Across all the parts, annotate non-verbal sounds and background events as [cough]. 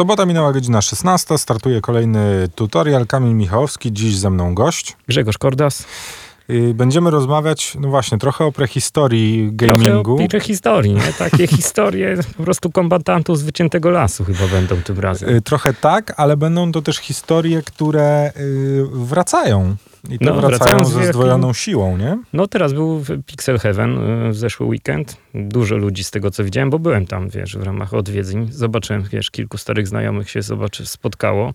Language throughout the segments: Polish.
Sobota minęła godzina 16, startuje kolejny tutorial. Kamil Michałowski, dziś ze mną gość. Grzegorz Kordas. Y, będziemy rozmawiać, no właśnie, trochę o prehistorii gamingu. Trochę o prehistorii, nie? Takie [laughs] historie po prostu kombatantów z wyciętego lasu chyba będą tym razem. Y, trochę tak, ale będą to też historie, które y, wracają. I to no, wracają ze zdwojoną siłą, nie? No teraz był Pixel Heaven w zeszły weekend. Dużo ludzi z tego, co widziałem, bo byłem tam, wiesz, w ramach odwiedzin. Zobaczyłem, wiesz, kilku starych znajomych się zobaczy, spotkało.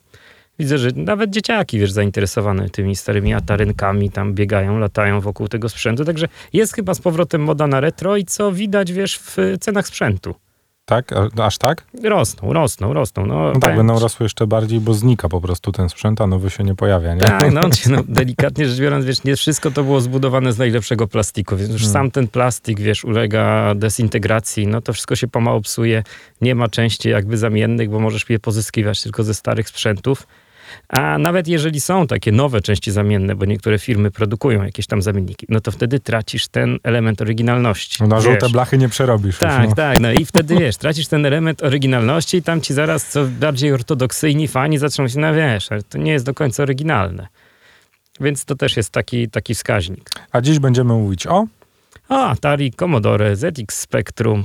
Widzę, że nawet dzieciaki, wiesz, zainteresowane tymi starymi atarynkami tam biegają, latają wokół tego sprzętu. Także jest chyba z powrotem moda na retro i co widać, wiesz, w cenach sprzętu. Tak? Aż tak? Rosną, rosną, rosną. No, no tak, będą rosły jeszcze bardziej, bo znika po prostu ten sprzęt, a nowy się nie pojawia, nie? Tak, no, no delikatnie rzecz biorąc, wiesz, nie wszystko to było zbudowane z najlepszego plastiku, więc już hmm. sam ten plastik, wiesz, ulega dezintegracji, no to wszystko się pomału psuje, nie ma części jakby zamiennych, bo możesz je pozyskiwać tylko ze starych sprzętów. A nawet jeżeli są takie nowe części zamienne, bo niektóre firmy produkują jakieś tam zamienniki, no to wtedy tracisz ten element oryginalności. No na żółte blachy nie przerobisz. Tak, już, no. tak. No i wtedy wiesz, tracisz ten element oryginalności i tam ci zaraz co bardziej ortodoksyjni fani zaczną się, no wiesz, ale to nie jest do końca oryginalne. Więc to też jest taki, taki wskaźnik. A dziś będziemy mówić o? O Atari, Commodore, ZX Spectrum.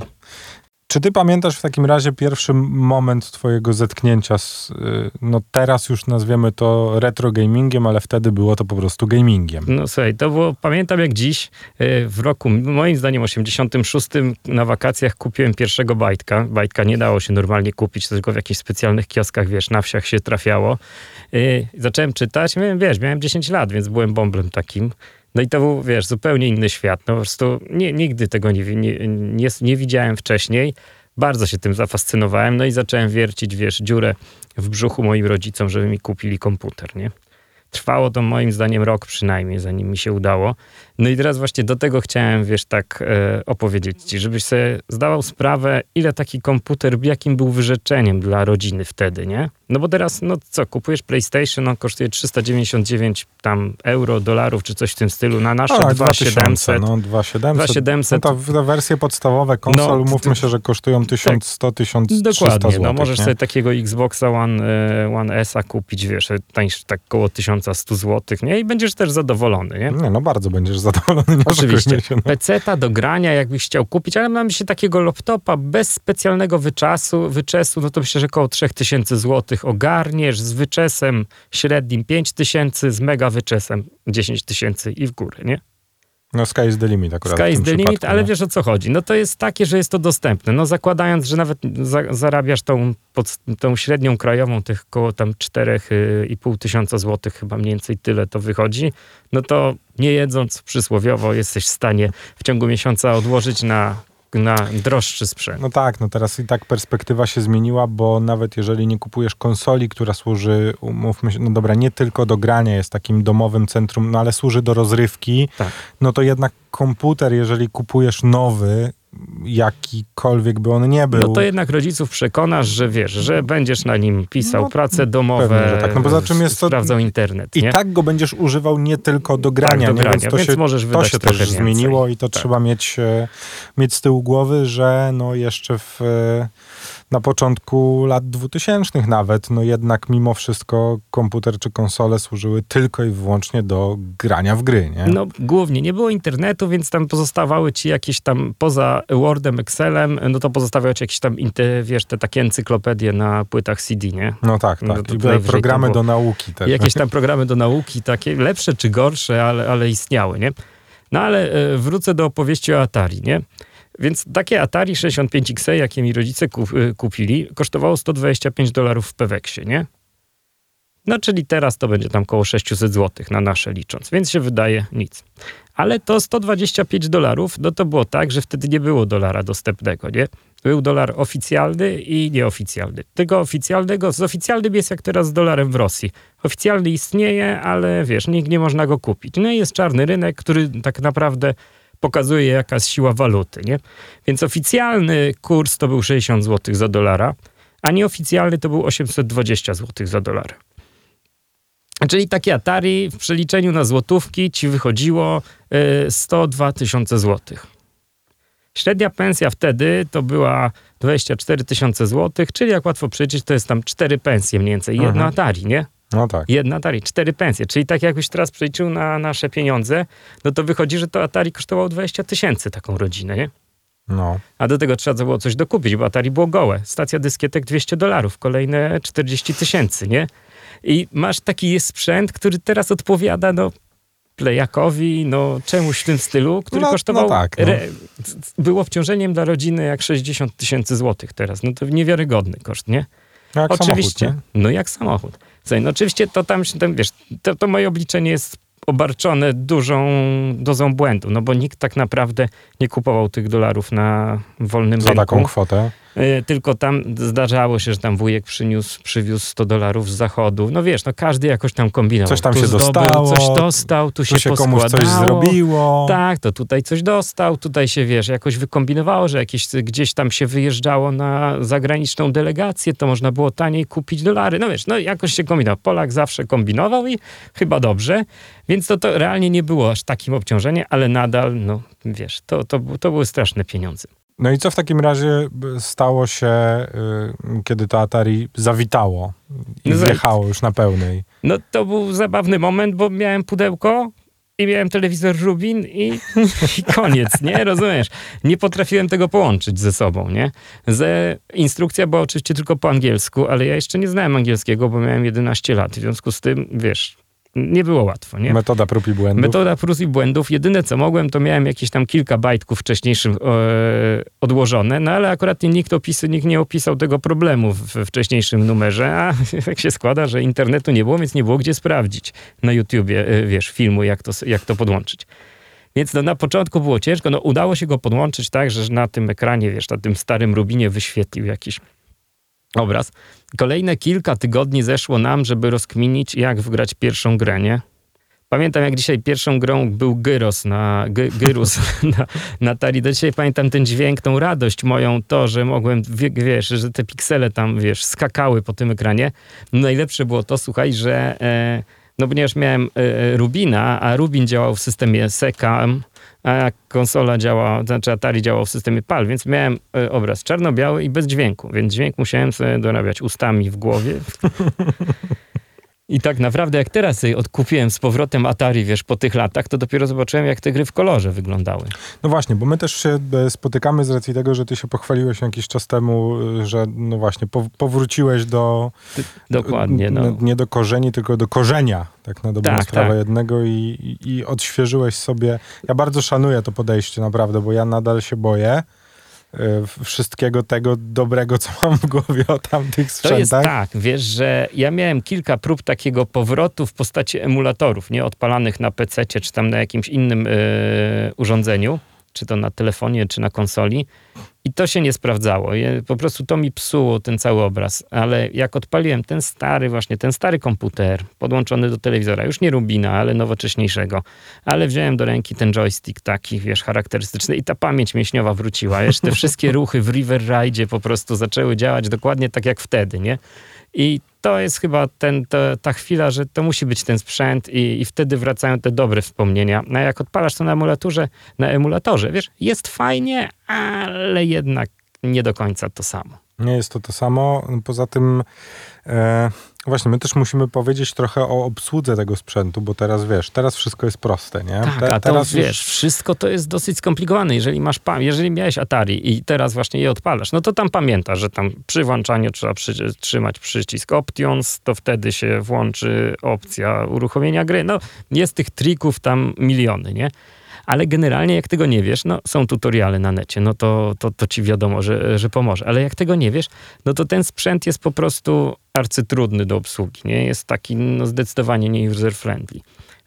Czy ty pamiętasz w takim razie pierwszy moment twojego zetknięcia z, y, no teraz już nazwiemy to retro gamingiem, ale wtedy było to po prostu gamingiem? No słuchaj, to było, pamiętam jak dziś, y, w roku, moim zdaniem 86 na wakacjach kupiłem pierwszego bajtka. Bajtka nie dało się normalnie kupić, tylko w jakichś specjalnych kioskach, wiesz, na wsiach się trafiało. Y, zacząłem czytać, miałem, wiesz, miałem 10 lat, więc byłem bąblem takim. No i to był, wiesz, zupełnie inny świat. No po prostu nie, nigdy tego nie, nie, nie, nie widziałem wcześniej. Bardzo się tym zafascynowałem, no i zacząłem wiercić, wiesz, dziurę w brzuchu moim rodzicom, żeby mi kupili komputer, nie? Trwało to moim zdaniem rok przynajmniej, zanim mi się udało. No i teraz właśnie do tego chciałem, wiesz, tak e, opowiedzieć ci, żebyś sobie zdawał sprawę, ile taki komputer, jakim był wyrzeczeniem dla rodziny wtedy, nie? No bo teraz, no co, kupujesz PlayStation, on kosztuje 399 tam euro, dolarów, czy coś w tym stylu, na nasze no, 2700. No, 2700. No to te wersje podstawowe konsol, no, mówmy się, że kosztują 1100, tak, 1300 Dokładnie, no możesz nie? sobie takiego Xboxa One, e, One S-a kupić, wiesz, tańszy, tak około 1100 zł, nie? I będziesz też zadowolony, nie? Nie, no bardzo będziesz zadowolony. Nie Oczywiście. Się, no. PC-ta do grania, jakbyś chciał kupić, ale mam się takiego laptopa bez specjalnego wyczasu, wyczesu, no to myślę, że około 3000 zł ogarniesz z wyczesem średnim 5000, z mega wyczesem 10 tysięcy i w górę, nie? No sky is the limit akurat. Sky is the limit, ale no. wiesz o co chodzi. No to jest takie, że jest to dostępne. No zakładając, że nawet za, zarabiasz tą, pod, tą średnią krajową, tych około tam 4,5 tysiąca złotych, chyba mniej więcej tyle to wychodzi, no to nie jedząc przysłowiowo jesteś w stanie w ciągu miesiąca odłożyć na na droższy sprzęt. No tak, no teraz i tak perspektywa się zmieniła, bo nawet jeżeli nie kupujesz konsoli, która służy, umówmy się, no dobra, nie tylko do grania, jest takim domowym centrum, no ale służy do rozrywki, tak. no to jednak komputer, jeżeli kupujesz nowy, jakikolwiek by on nie był. No to jednak rodziców przekonasz, że wiesz, że będziesz na nim pisał no, prace domowe, pewnie, tak. no poza czym jest to, sprawdzał internet. I tak go będziesz używał nie tylko do grania, tak, do grania. Więc to więc się, możesz to się też więcej. zmieniło i to tak. trzeba mieć, e, mieć z tyłu głowy, że no jeszcze w e, na początku lat 2000 nawet, no jednak mimo wszystko komputer czy konsole służyły tylko i wyłącznie do grania w gry, nie? No głównie, nie było internetu, więc tam pozostawały ci jakieś tam, poza Wordem, Excelem, no to pozostawały ci jakieś tam, wiesz, te takie encyklopedie na płytach CD, nie? No tak, tak. No I programy do nauki też. Jakieś tam programy do nauki, takie lepsze czy gorsze, ale, ale istniały, nie? No ale e, wrócę do opowieści o Atari, nie? Więc takie Atari 65XE, jakie mi rodzice y, kupili, kosztowało 125 dolarów w Peweksie, nie? No, czyli teraz to będzie tam około 600 zł na nasze licząc, więc się wydaje nic. Ale to 125 dolarów, no to było tak, że wtedy nie było dolara dostępnego, nie? Był dolar oficjalny i nieoficjalny. Tego oficjalnego, z oficjalnym jest jak teraz z dolarem w Rosji. Oficjalny istnieje, ale wiesz, nikt nie można go kupić. No i jest czarny rynek, który tak naprawdę pokazuje jaka jest siła waluty, nie? Więc oficjalny kurs to był 60 zł za dolara, a nieoficjalny to był 820 zł za dolara. Czyli takie Atari w przeliczeniu na złotówki ci wychodziło 102 y, tysiące złotych. Średnia pensja wtedy to była 24 tysiące złotych, czyli jak łatwo przejrzeć, to jest tam cztery pensje mniej więcej, jedno. Atari, nie? No tak. Jedna Atari, cztery pensje. Czyli tak jakbyś teraz przeliczył na nasze pieniądze, no to wychodzi, że to Atari kosztowało 20 tysięcy taką rodzinę, nie? No. A do tego trzeba było coś dokupić, bo Atari było gołe. Stacja dyskietek 200 dolarów, kolejne 40 tysięcy, nie? I masz taki jest sprzęt, który teraz odpowiada, no, Playakowi, no czemuś w tym stylu, który no, kosztował, no tak, no. re, było obciążeniem dla rodziny jak 60 tysięcy złotych teraz. No to niewiarygodny koszt, nie? Jak oczywiście. Samochód, no jak samochód. Słuchaj, no oczywiście to tam, tam wiesz, to, to moje obliczenie jest obarczone dużą dozą błędu, no bo nikt tak naprawdę nie kupował tych dolarów na wolnym Za rynku. Za taką kwotę? E, tylko tam zdarzało się, że tam wujek przyniósł, przywiózł 100 dolarów z zachodu. No wiesz, no każdy jakoś tam kombinował. Coś tam tu się zdobył, dostało. Coś dostał, tu, tu się, się komuś coś zrobiło. Tak, to tutaj coś dostał, tutaj się, wiesz, jakoś wykombinowało, że jakieś, gdzieś tam się wyjeżdżało na zagraniczną delegację, to można było taniej kupić dolary. No wiesz, no jakoś się kombinował. Polak zawsze kombinował i chyba dobrze, więc to, to realnie nie było aż takim obciążeniem, ale nadal, no wiesz, to, to, to były straszne pieniądze. No i co w takim razie stało się, y, kiedy to Atari zawitało i no wjechało już na pełnej? No to był zabawny moment, bo miałem pudełko i miałem telewizor Rubin i, i koniec, nie? Rozumiesz? Nie potrafiłem tego połączyć ze sobą, nie? Ze, instrukcja była oczywiście tylko po angielsku, ale ja jeszcze nie znałem angielskiego, bo miałem 11 lat. W związku z tym, wiesz, nie było łatwo. Nie? Metoda prób i błędów. Metoda prób i błędów. Jedyne co mogłem, to miałem jakieś tam kilka bajtków wcześniejszych e, odłożone, no ale akurat nikt, opisy, nikt nie opisał tego problemu w, w wcześniejszym numerze, a jak [laughs] się składa, że internetu nie było, więc nie było gdzie sprawdzić na YouTubie, e, wiesz, filmu, jak to, jak to podłączyć. Więc no, na początku było ciężko, no udało się go podłączyć tak, że na tym ekranie, wiesz, na tym starym Rubinie wyświetlił jakiś obraz. Kolejne kilka tygodni zeszło nam, żeby rozkminić, jak wgrać pierwszą grę, nie? Pamiętam, jak dzisiaj pierwszą grą był Gyros na, gy, Gyrus [laughs] na, na. Do dzisiaj pamiętam ten dźwięk, tą radość moją, to, że mogłem, wiesz, że te piksele tam, wiesz, skakały po tym ekranie. Najlepsze było to, słuchaj, że... E, no ponieważ miałem e, Rubina, a Rubin działał w systemie SECAM, a konsola działa, znaczy Atari działał w systemie PAL, więc miałem e, obraz czarno-biały i bez dźwięku, więc dźwięk musiałem sobie dorabiać ustami w głowie. [laughs] I tak naprawdę, jak teraz sobie odkupiłem z powrotem Atari, wiesz, po tych latach, to dopiero zobaczyłem, jak te gry w kolorze wyglądały. No właśnie, bo my też się e, spotykamy z racji tego, że ty się pochwaliłeś jakiś czas temu, e, że no właśnie, powróciłeś do... Dokładnie, no. Nie do korzeni, tylko do korzenia, tak na dobrą tak, sprawę tak. jednego i, i, odświeżyłeś sobie... Ja bardzo szanuję to podejście, naprawdę, bo ja nadal się boję, wszystkiego tego dobrego, co mam w głowie o tamtych sprzętach. To jest tak, wiesz, że ja miałem kilka prób takiego powrotu w postaci emulatorów, nie odpalanych na PC czy tam na jakimś innym yy, urządzeniu, czy to na telefonie, czy na konsoli. I to się nie sprawdzało. Po prostu to mi psuło ten cały obraz. Ale jak odpaliłem ten stary, właśnie ten stary komputer, podłączony do telewizora, już nie Rubina, ale nowocześniejszego, ale wziąłem do ręki ten joystick taki, wiesz, charakterystyczny i ta pamięć mięśniowa wróciła. Wiesz, te wszystkie ruchy w River Ride po prostu zaczęły działać dokładnie tak jak wtedy, nie? I to jest chyba ten, to, ta chwila, że to musi być ten sprzęt i, i wtedy wracają te dobre wspomnienia. No jak odpalasz to na emulatorze, na emulatorze, wiesz, jest fajnie, ale jednak nie do końca to samo. Nie jest to to samo. Poza tym e, Właśnie, my też musimy powiedzieć trochę o obsłudze tego sprzętu, bo teraz wiesz, teraz wszystko jest proste, nie? Tak, Te, a teraz wiesz, już... wszystko to jest dosyć skomplikowane. Jeżeli masz, jeżeli miałeś Atari i teraz właśnie je odpalasz, no to tam pamiętasz, że tam przy włączaniu trzeba przy, trzymać przycisk Options, to wtedy się włączy opcja uruchomienia gry. No, jest tych trików tam miliony, nie? Ale generalnie jak tego nie wiesz, no są tutoriale na necie, no to, to, to ci wiadomo, że, że pomoże, ale jak tego nie wiesz, no to ten sprzęt jest po prostu arcytrudny do obsługi, nie? Jest taki no zdecydowanie nie user-friendly.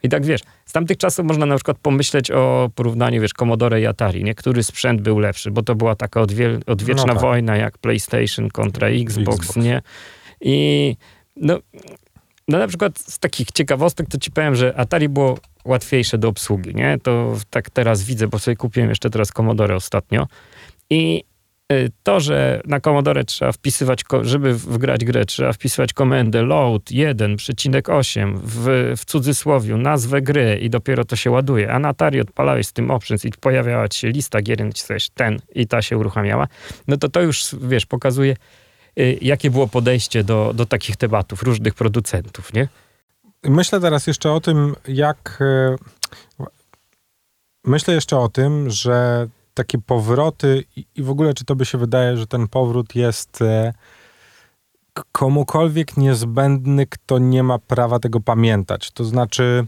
I tak wiesz, z tamtych czasów można na przykład pomyśleć o porównaniu, wiesz, Commodore i Atari, nie? Który sprzęt był lepszy, bo to była taka odwie odwieczna no tak. wojna jak PlayStation kontra Xbox, Xbox. nie? I no, no na przykład z takich ciekawostek to ci powiem, że Atari było łatwiejsze do obsługi, nie? To tak teraz widzę, bo sobie kupiłem jeszcze teraz Commodore ostatnio i Y, to, że na Commodore trzeba wpisywać, żeby wgrać grę, trzeba wpisywać komendę load 1,8 w, w cudzysłowiu, nazwę gry i dopiero to się ładuje, a na Atari odpalałeś z tym options i pojawiała ci się lista gier, nacisnąłeś ten i ta się uruchamiała, no to to już, wiesz, pokazuje, y, jakie było podejście do, do takich tematów różnych producentów, nie? Myślę teraz jeszcze o tym, jak... Y, myślę jeszcze o tym, że takie powroty i, i w ogóle czy to by się wydaje, że ten powrót jest e, komukolwiek niezbędny, kto nie ma prawa tego pamiętać. To znaczy,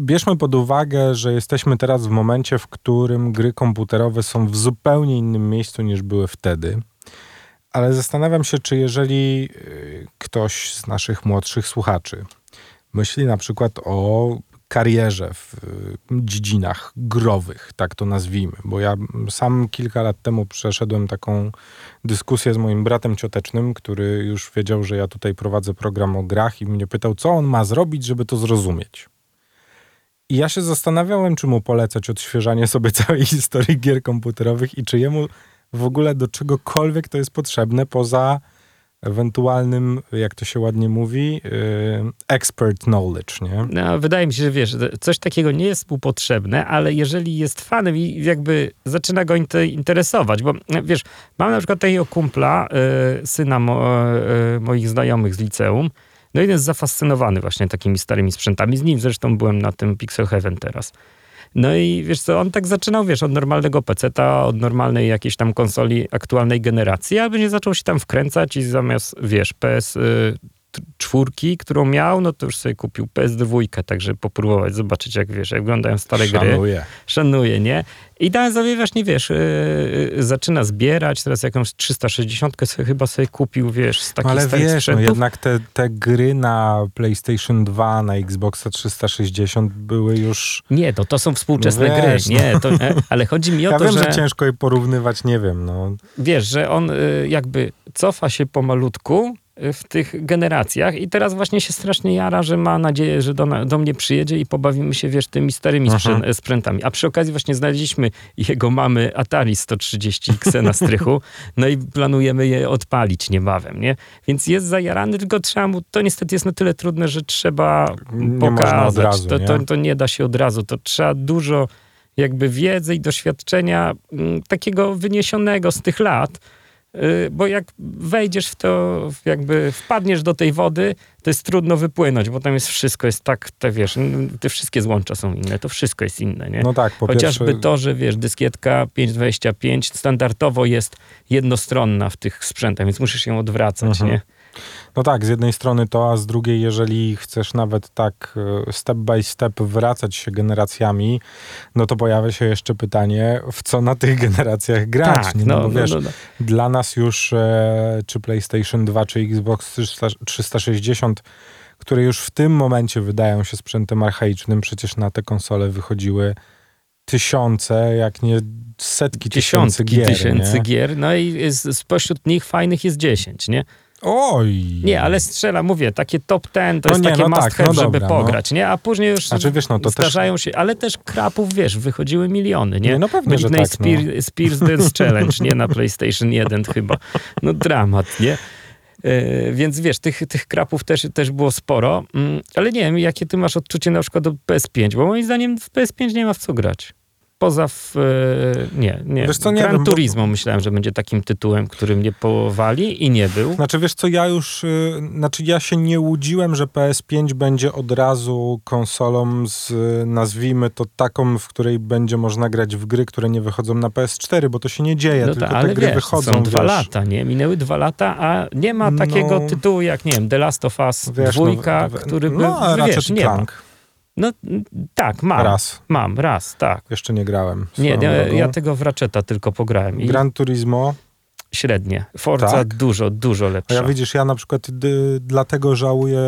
bierzmy pod uwagę, że jesteśmy teraz w momencie, w którym gry komputerowe są w zupełnie innym miejscu niż były wtedy. Ale zastanawiam się, czy jeżeli e, ktoś z naszych młodszych słuchaczy myśli na przykład o karierze w dziedzinach growych, tak to nazwijmy. Bo ja sam kilka lat temu przeszedłem taką dyskusję z moim bratem ciotecznym, który już wiedział, że ja tutaj prowadzę program o grach i mnie pytał, co on ma zrobić, żeby to zrozumieć. I ja się zastanawiałem, czy mu polecać odświeżanie sobie całej historii gier komputerowych i czy jemu w ogóle do czegokolwiek to jest potrzebne poza ewentualnym, jak to się ładnie mówi, yy, expert knowledge, nie? No, wydaje mi się, że wiesz, coś takiego nie jest mu potrzebne, ale jeżeli jest fanem i jakby zaczyna go interesować, bo wiesz, mam na przykład takiego kumpla, yy, syna mo, yy, moich znajomych z liceum, no i jest zafascynowany właśnie takimi starymi sprzętami. Z nim zresztą byłem na tym Pixel Heaven teraz. No i wiesz co, on tak zaczynał, wiesz, od normalnego peceta, od normalnej jakiejś tam konsoli aktualnej generacji, a będzie zaczął się tam wkręcać i zamiast, wiesz, PS y, czwórki, którą miał, no to już sobie kupił PS2, także popróbować, zobaczyć jak, wiesz, jak wyglądają stare Szanuje. gry. Szanuje. nie? I tam sobie właśnie, wiesz, yy, zaczyna zbierać, teraz jakąś 360 sobie, chyba sobie kupił, wiesz, z takich Ale wiesz, no jednak te, te gry na PlayStation 2, na Xbox 360 były już... Nie, to, to są współczesne no wiesz, gry, nie, no. to, e, ale chodzi mi o ja to, wiem, że... że ciężko je porównywać, nie wiem, no. Wiesz, że on y, jakby cofa się pomalutku, w tych generacjach i teraz właśnie się strasznie jara, że ma nadzieję, że do, do mnie przyjedzie i pobawimy się, wiesz, tymi starymi sprzę sprzętami. A przy okazji właśnie znaleźliśmy jego mamy Atari 130X na strychu, [laughs] no i planujemy je odpalić niebawem, nie? Więc jest zajarany, tylko trzeba mu, to niestety jest na tyle trudne, że trzeba nie pokazać. Razu, to, to, to nie da się od razu, to trzeba dużo jakby wiedzy i doświadczenia m, mm, takiego wyniesionego z tych lat, bo jak wejdziesz w to, jakby wpadniesz do tej wody, to jest trudno wypłynąć, bo tam jest wszystko, jest tak, te wiesz, te wszystkie złącza są inne, to wszystko jest inne, nie? No tak, po Chociażby pierwsze... to, że wiesz, dyskietka 525 standardowo jest jednostronna w tych sprzętach, więc musisz ją odwracać, mhm. nie? No tak, z jednej strony to, a z drugiej, jeżeli chcesz nawet tak e, step by step wracać się generacjami, no to pojawia się jeszcze pytanie, w co na tych [laughs] generacjach grać. Tak, nie? No, no, bo no, wiesz, no, no. dla nas już e, czy PlayStation 2, czy Xbox 300, 360 które już w tym momencie wydają się sprzętem archaicznym, przecież na te konsole wychodziły tysiące, jak nie setki tysięcy gier. tysięcy nie? gier, no i spośród nich fajnych jest 10, nie? Oj. Nie, ale strzela, mówię, takie top ten to no jest nie, takie no must tak, have, no żeby dobra, no. pograć, nie? A później już znaczy, wiesz, no, to zdarzają też... się, ale też krapów, wiesz, wychodziły miliony, nie? nie no pewnie, Britney że tak, Spear, no. Spears Dance Challenge, nie? Na PlayStation 1 chyba. No dramat, nie? Yy, więc wiesz, tych, tych krapów też, też było sporo, yy, ale nie wiem, jakie ty masz odczucie na przykład do PS5, bo moim zdaniem w PS5 nie ma w co grać poza w, e, nie, nie. Wiesz co, nie Gran wiem, Turismo bo... myślałem, że będzie takim tytułem, który mnie połowali i nie był. Znaczy wiesz co, ja już, y, znaczy ja się nie łudziłem, że PS5 będzie od razu konsolą z, nazwijmy to taką, w której będzie można grać w gry, które nie wychodzą na PS4, bo to się nie dzieje, no tylko ta, ale te gry wiesz, wychodzą. są dwa wiesz. lata, nie? Minęły dwa lata, a nie ma takiego no, tytułu jak, nie wiem, The Last of Us wiesz, dwójka, no, który no, by, no, wiesz, nie Clank. ma. No tak, mam. Raz. Mam, raz, tak. Jeszcze nie grałem. Nie, nie ja tego w Ratcheta tylko pograłem. I... Gran Turismo średnie. Forza tak? dużo, dużo lepsza. A ja widzisz, ja na przykład y, dlatego żałuję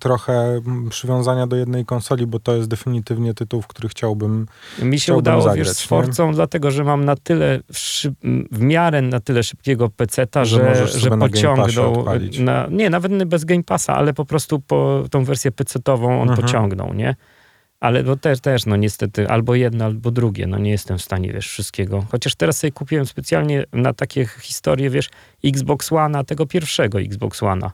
trochę przywiązania do jednej konsoli, bo to jest definitywnie tytuł, w który chciałbym Mi się chciałbym udało, zagrać, wiesz, z Forcą, dlatego, że mam na tyle w miarę na tyle szybkiego peceta, że, że, że pociągnął. Na, nie, nawet bez Game Passa, ale po prostu po tą wersję pecetową on mhm. pociągnął, nie? Ale no też, też, no niestety, albo jedno, albo drugie. No nie jestem w stanie, wiesz, wszystkiego. Chociaż teraz sobie kupiłem specjalnie na takie historie, wiesz, Xbox One, tego pierwszego Xbox One'a.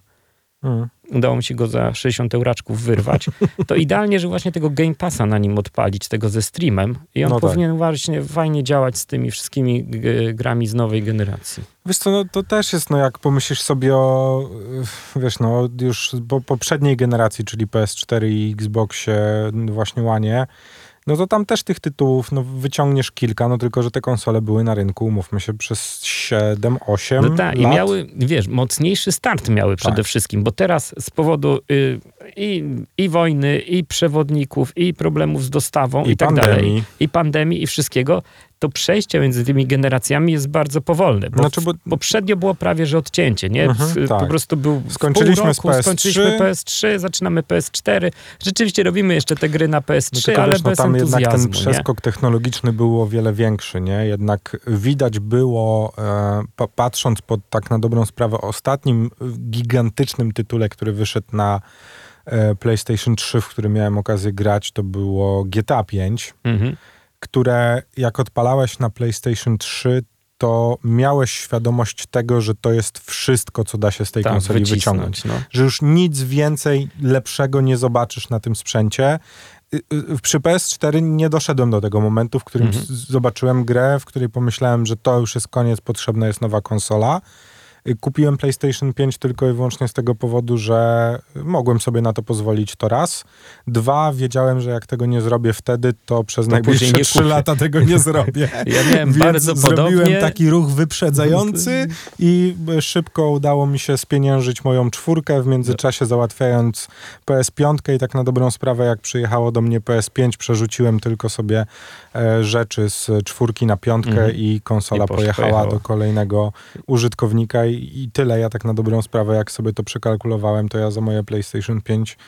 Hmm. Udało mi się go za 60 euraczków wyrwać. To [laughs] idealnie, że właśnie tego Game Passa na nim odpalić, tego ze streamem. I on no tak. powinien tak. właśnie fajnie działać z tymi wszystkimi grami z nowej generacji. Wiesz co, no, to też jest, no jak pomyślisz sobie o, wiesz, no już po poprzedniej generacji, czyli PS4 i Xboxie właśnie One, no to tam też tych tytułów no, wyciągniesz kilka, no tylko, że te konsole były na rynku, umówmy się, przez 7, 8 no tak, i miały, wiesz, mocniejszy start miały przede tak. wszystkim, bo teraz z powodu y, i, i wojny, i przewodników, i problemów z dostawą i, i tak pandemii. dalej, i pandemii, i wszystkiego, to przejście między tymi generacjami jest bardzo powolne. Bo znaczy, bo... Poprzednio było prawie, że odcięcie, nie? Mhm, tak. Po prostu był skończyliśmy roku, z PS3. skończyliśmy PS3, zaczynamy PS4. Rzeczywiście robimy jeszcze te gry na PS3, no ale wiesz, no, bez tam jednak ten przeskok nie? technologiczny był o wiele większy, nie? Jednak widać było, e, patrząc pod tak na dobrą sprawę, ostatnim gigantycznym tytule, który wyszedł na e, PlayStation 3, w którym miałem okazję grać, to było GTA 5. Mhm które jak odpalałeś na PlayStation 3, to miałeś świadomość tego, że to jest wszystko, co da się z tej tak, konsoli wyciągnąć. No. Że już nic więcej lepszego nie zobaczysz na tym sprzęcie. Y, y, przy PS4 nie doszedłem do tego momentu, w którym mhm. zobaczyłem grę, w której pomyślałem, że to już jest koniec, potrzebna jest nowa konsola. Kupiłem PlayStation 5 tylko i wyłącznie z tego powodu, że mogłem sobie na to pozwolić to raz. Dwa, wiedziałem, że jak tego nie zrobię wtedy, to przez to najbliższe trzy lata tego nie zrobię. [laughs] Ja miałem Więc bardzo zrobiłem podobnie. taki ruch wyprzedzający [laughs] i szybko udało mi się spieniężyć moją czwórkę, w międzyczasie załatwiając PS5 i tak na dobrą sprawę, jak przyjechało do mnie PS5, przerzuciłem tylko sobie e, rzeczy z czwórki na piątkę mhm. i konsola I pojechała do kolejnego użytkownika i, tyle. Ja tak na dobrą sprawę, jak sobie to przekalkulowałem, to ja za moje PlayStation 5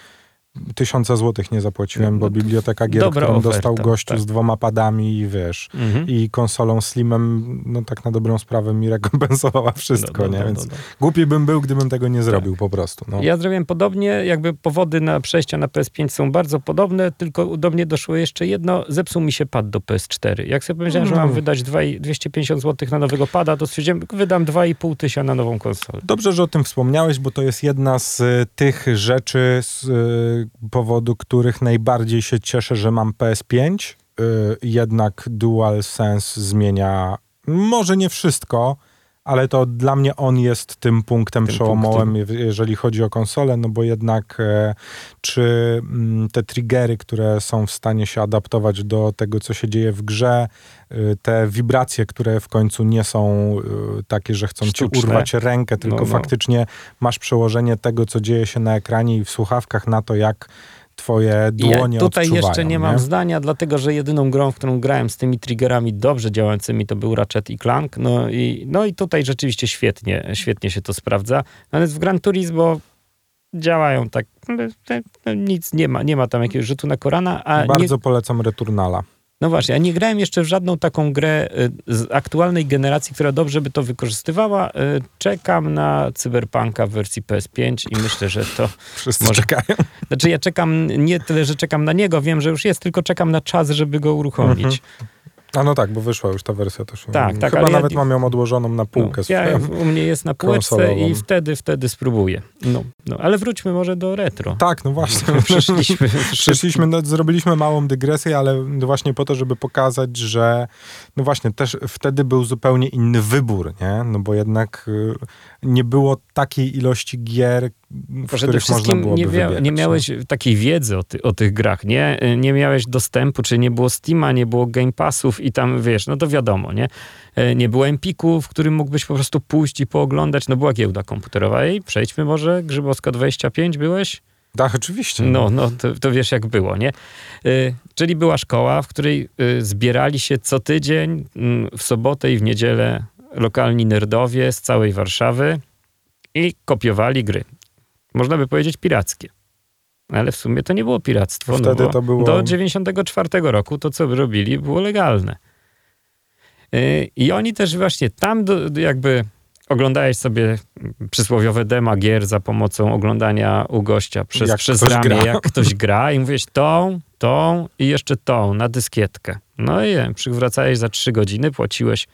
tysiąca złotych nie zapłaciłem, no, bo biblioteka gier, którą oferta, dostał gościu tak. z dwoma padami i wiesz, mhm. i konsolą Slimem, no tak na dobrą sprawę mi rekompensowała wszystko, no, no, nie? No, Więc no, głupi bym był, gdybym tego nie zrobił tak. po prostu. Ja zrobiłem podobnie, jakby powody na przejścia na PS5 są bardzo podobne, tylko do mnie doszło jeszcze jedno, zepsuł mi się pad do PS4. Jak sobie powiedziałem, że mam wydać 2, 250 zł na nowego pada, to stwierdziłem, wydam 2,5 tysiąca na nową konsolę. Dobrze, że o tym wspomniałeś, bo to jest jedna z tych rzeczy, z, powodu których najbardziej się cieszę, że mam PS5. Y, jednak DualSense zmienia może nie wszystko, ale to dla mnie on jest tym punktem tym przełomowym, punktem. jeżeli chodzi o konsolę, no bo jednak e, czy mm, te triggery, które są w stanie się adaptować do tego, co się dzieje w grze, y, te wibracje, które w końcu nie są y, takie, że chcą Sztuczne. ci urwać rękę, tylko no, no. faktycznie masz przełożenie tego, co dzieje się na ekranie i w słuchawkach na to, jak twoje dłonie ja Tutaj jeszcze nie, nie, mam zdania, dlatego że jedyną grą, w którą grałem z tymi triggerami dobrze działającymi, to był Ratchet i Clank. No i, no i tutaj rzeczywiście świetnie, świetnie się to sprawdza. Natomiast w Gran Turismo działają tak, no, nic nie ma, nie ma tam jakiegoś rzutu na Korana. A Bardzo nie... polecam Returnala. No właśnie, ja nie grałem jeszcze w żadną taką grę y, z aktualnej generacji, która dobrze by to wykorzystywała. Y, czekam na Cyberpunka w wersji PS5 i myślę, że to... [laughs] Wszyscy może... czekają. Znaczy ja czekam, nie tyle, że czekam na niego, wiem, że już jest, tylko czekam na czas, żeby go uruchomić. Mhm. A no tak, bo wyszła już ta wersja też. Tak, tak. Chyba nawet ja, mam ją odłożoną na półkę. No, ja, u mnie jest na półce i wtedy, wtedy spróbuję. No, no, ale wróćmy może do retro. Tak, no właśnie. [laughs] Przeszliśmy. [laughs] Przeszliśmy no, zrobiliśmy małą dygresję, ale właśnie po to, żeby pokazać, że no właśnie, też wtedy był zupełnie inny wybór, nie? No bo jednak y, nie było takiej ilości gier, Przede wszystkim nie, wybierać, nie miałeś takiej wiedzy o, ty, o, tych grach, nie? Nie miałeś dostępu, czy nie było Steama, nie było Game Passów i tam, wiesz, no to wiadomo, nie? E, nie było Empiku, w którym mógłbyś po prostu pójść i pooglądać, no była giełda komputerowa. i przejdźmy może, Grzybowska 25 byłeś? Tak, oczywiście. No, no to, to wiesz jak było, nie? Y, czyli była szkoła, w której y, zbierali się co tydzień y, w sobotę i w niedzielę lokalni nerdowie z całej Warszawy i kopiowali gry. Można by powiedzieć pirackie. Ale w sumie to nie było piractwo. No Wtedy no to było... Do 94 roku to, co robili, było legalne. Y, I oni też właśnie tam do, jakby oglądałeś sobie przysłowiowe dema gier za pomocą oglądania u gościa przez, przez ramię, gra. jak ktoś [laughs] gra i mówisz, tą tą i jeszcze tą na dyskietkę. No i przywracałeś za trzy godziny, płaciłeś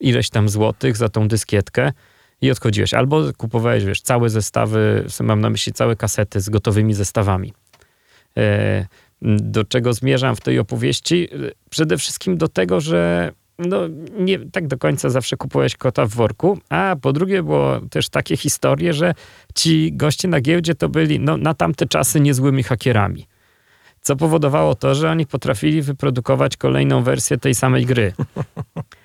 ileś tam złotych za tą dyskietkę i odchodziłeś. Albo kupowałeś, wiesz, całe zestawy, mam na myśli całe kasety z gotowymi zestawami. E, do czego zmierzam w tej opowieści? Przede wszystkim do tego, że no, nie tak do końca zawsze kupowałeś kota w worku, a po drugie było też takie historie, że ci goście na giełdzie to byli no, na tamte czasy niezłymi hakierami. Co powodowało to, że oni potrafili wyprodukować kolejną wersję tej samej gry. [laughs]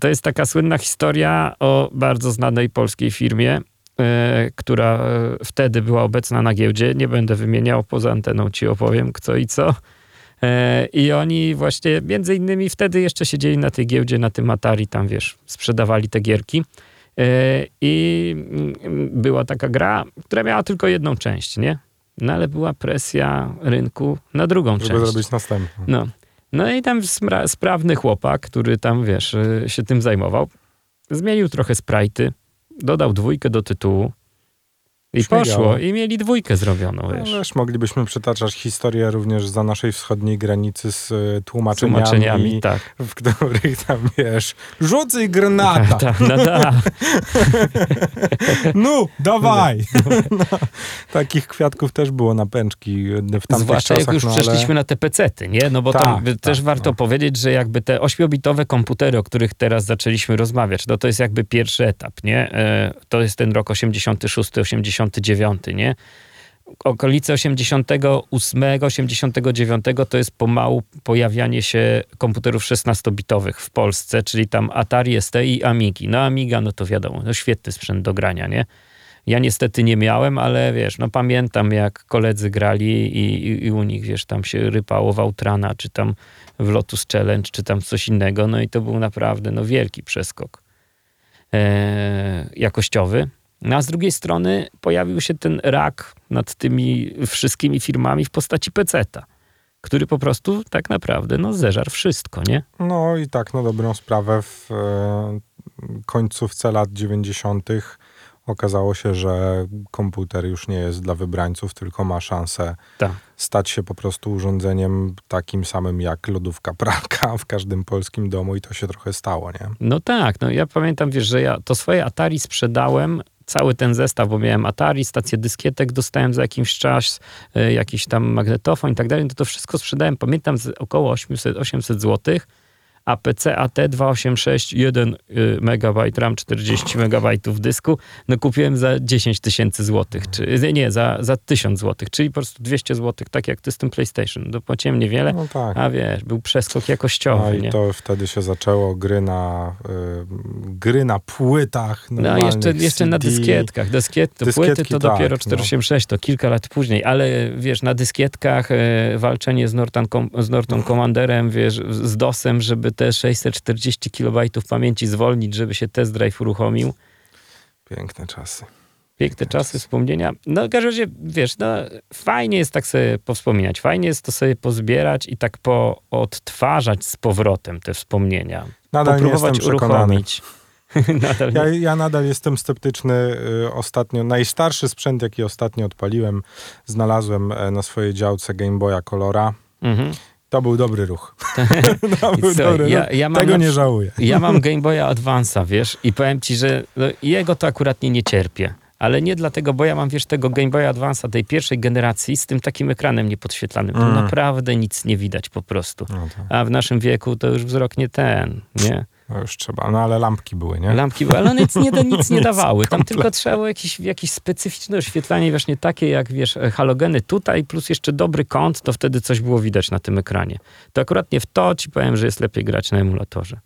To jest taka słynna historia o bardzo znanej polskiej firmie, e, która e, wtedy była obecna na giełdzie. Nie będę wymieniał, poza anteną ci opowiem kto i co. E, I oni właśnie, między innymi wtedy jeszcze siedzieli na tej giełdzie, na tym Atari, tam wiesz, sprzedawali te gierki. I mm, była taka gra, która miała tylko jedną część, nie? No ale była presja rynku na drugą Żeby część. Żeby zrobić następną. No. No i tam sprawny chłopak, który tam, wiesz, y, się tym zajmował, zmienił trochę sprajty, dodał dwójkę do tytułu, i poszło, i mieli dwójkę zrobioną, no, wiesz. No, wiesz. Moglibyśmy przytaczać historię również za naszej wschodniej granicy z y, tłumaczeniami, tłumaczeniami tak. w których tam, wiesz, rzucaj granata. Tak, no da. [laughs] no, dawaj. [laughs] No, takich kwiatków też było na pęczki w tamtych Zwłaszcza czasach. jak już no, przeszliśmy ale... na te pecety, nie? No bo tak, tam tak, też warto no. powiedzieć, że jakby te ośmiobitowe komputery, o których teraz zaczęliśmy rozmawiać, no to jest jakby pierwszy etap, nie? E, to jest ten rok 86, 87 89, nie? Okolice 88, 89 to jest pomału pojawianie się komputerów 16-bitowych w Polsce, czyli tam Atari ST i Amigi. No Amiga, no to wiadomo, no świetny sprzęt do grania, nie? Ja niestety nie miałem, ale wiesz, no pamiętam jak koledzy grali i, i, i u nich, wiesz, tam się rypało Wautrana, czy tam w Lotus Challenge, czy tam coś innego, no i to był naprawdę, no wielki przeskok e, jakościowy. No a z drugiej strony pojawił się ten rak nad tymi wszystkimi firmami w postaci peceta, który po prostu tak naprawdę no, zeżarł wszystko, nie? No i tak na dobrą sprawę w e, końcówce lat 90. okazało się, że komputer już nie jest dla wybrańców, tylko ma szansę tak. stać się po prostu urządzeniem takim samym jak lodówka pralka w każdym polskim domu i to się trochę stało, nie? No tak, no ja pamiętam, wiesz, że ja to swoje Atari sprzedałem cały ten zestaw, bo miałem Atari, stację dyskietek dostałem za jakiś czas, e, jakiś tam magnetofon i tak dalej, to to wszystko sprzedałem, pamiętam, około 800, 800 złotych a PC AT 286 1 MB RAM 40 MB dysku, no kupiłem za 10 tysięcy złotych, czy nie, za, za 1000 złotych, czyli po prostu 200 złotych, tak jak ty z tym PlayStation. Dopłaciłem niewiele, no tak. a wiesz, był przeskok jakościowy. No i nie? to wtedy się zaczęło gry na, y, gry na płytach, No jeszcze, jeszcze na dyskietkach. Dyskiet, to płyty to tak, dopiero 486, no. to kilka lat później, ale wiesz, na dyskietkach y, walczenie z Norton, z Norton Commanderem, wiesz, z DOSem, żeby te 640 KB pamięci zwolnić, żeby się test drive uruchomił. Piękne czasy. Piękne czasy, wspomnienia. No w każdym razie, wiesz, no, fajnie jest tak sobie powspominać, fajnie jest to sobie pozbierać i tak poodtwarzać z powrotem te wspomnienia. Nadal Popróbować nie uruchomić. [laughs] [laughs] nadal ja, ja, nadal jestem sceptyczny. Y, ostatnio, najstarszy sprzęt, jaki ostatnio odpaliłem, znalazłem e, na swojej działce Game Boya Colora. Mhm. To był dobry ruch. [laughs] to był co, dobry ja, ja Tego nie żałuję. ja mam [laughs] Game Boya Advance'a, wiesz, i powiem ci, że no, jego to akurat nie, nie cierpię. Ale nie dlatego, bo ja mam, wiesz, tego Game Boya Advance'a tej pierwszej generacji z tym takim ekranem niepodświetlanym. Mm. naprawdę nic nie widać po prostu. No tak. A w naszym wieku to już wzrok nie ten, nie? No już trzeba, no ale lampki były, nie? Lampki były, ale one nic nie, nic nie [laughs] dawały. Tam tylko trzeba było jakieś, jakieś specyficzne oświetlanie, właśnie takie jak, wiesz, halogeny tutaj, plus jeszcze dobry kąt, to wtedy coś było widać na tym ekranie. To akurat nie w to ci powiem, że jest lepiej grać na emulatorze.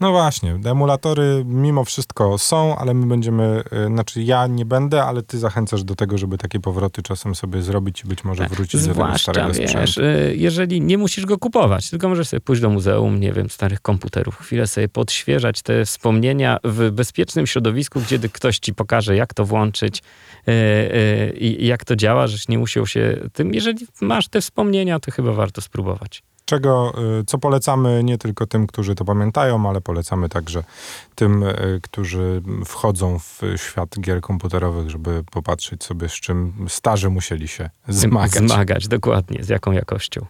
No właśnie, emulatory mimo wszystko są, ale my będziemy, y, znaczy ja nie będę, ale ty zachęcasz do tego, żeby takie powroty czasem sobie zrobić i być może tak. wrócić Zwłaszcza, do tego starego wiesz, sprzętu. Y, jeżeli nie musisz go kupować, tylko możesz sobie pójść do muzeum, nie wiem, starych komputerów, chwilę sobie podświeżać te wspomnienia w bezpiecznym środowisku, gdzie ktoś ci pokaże, jak to włączyć y, i jak to działa, żeś nie musiał się tym, jeżeli masz te wspomnienia, to chyba warto spróbować czego, y, co polecamy nie tylko tym, którzy to pamiętają, ale polecamy także tym, y, którzy wchodzą w świat gier komputerowych, żeby popatrzeć sobie, z czym starzy musieli się zmagać. Zmagać, dokładnie, z jaką jakością.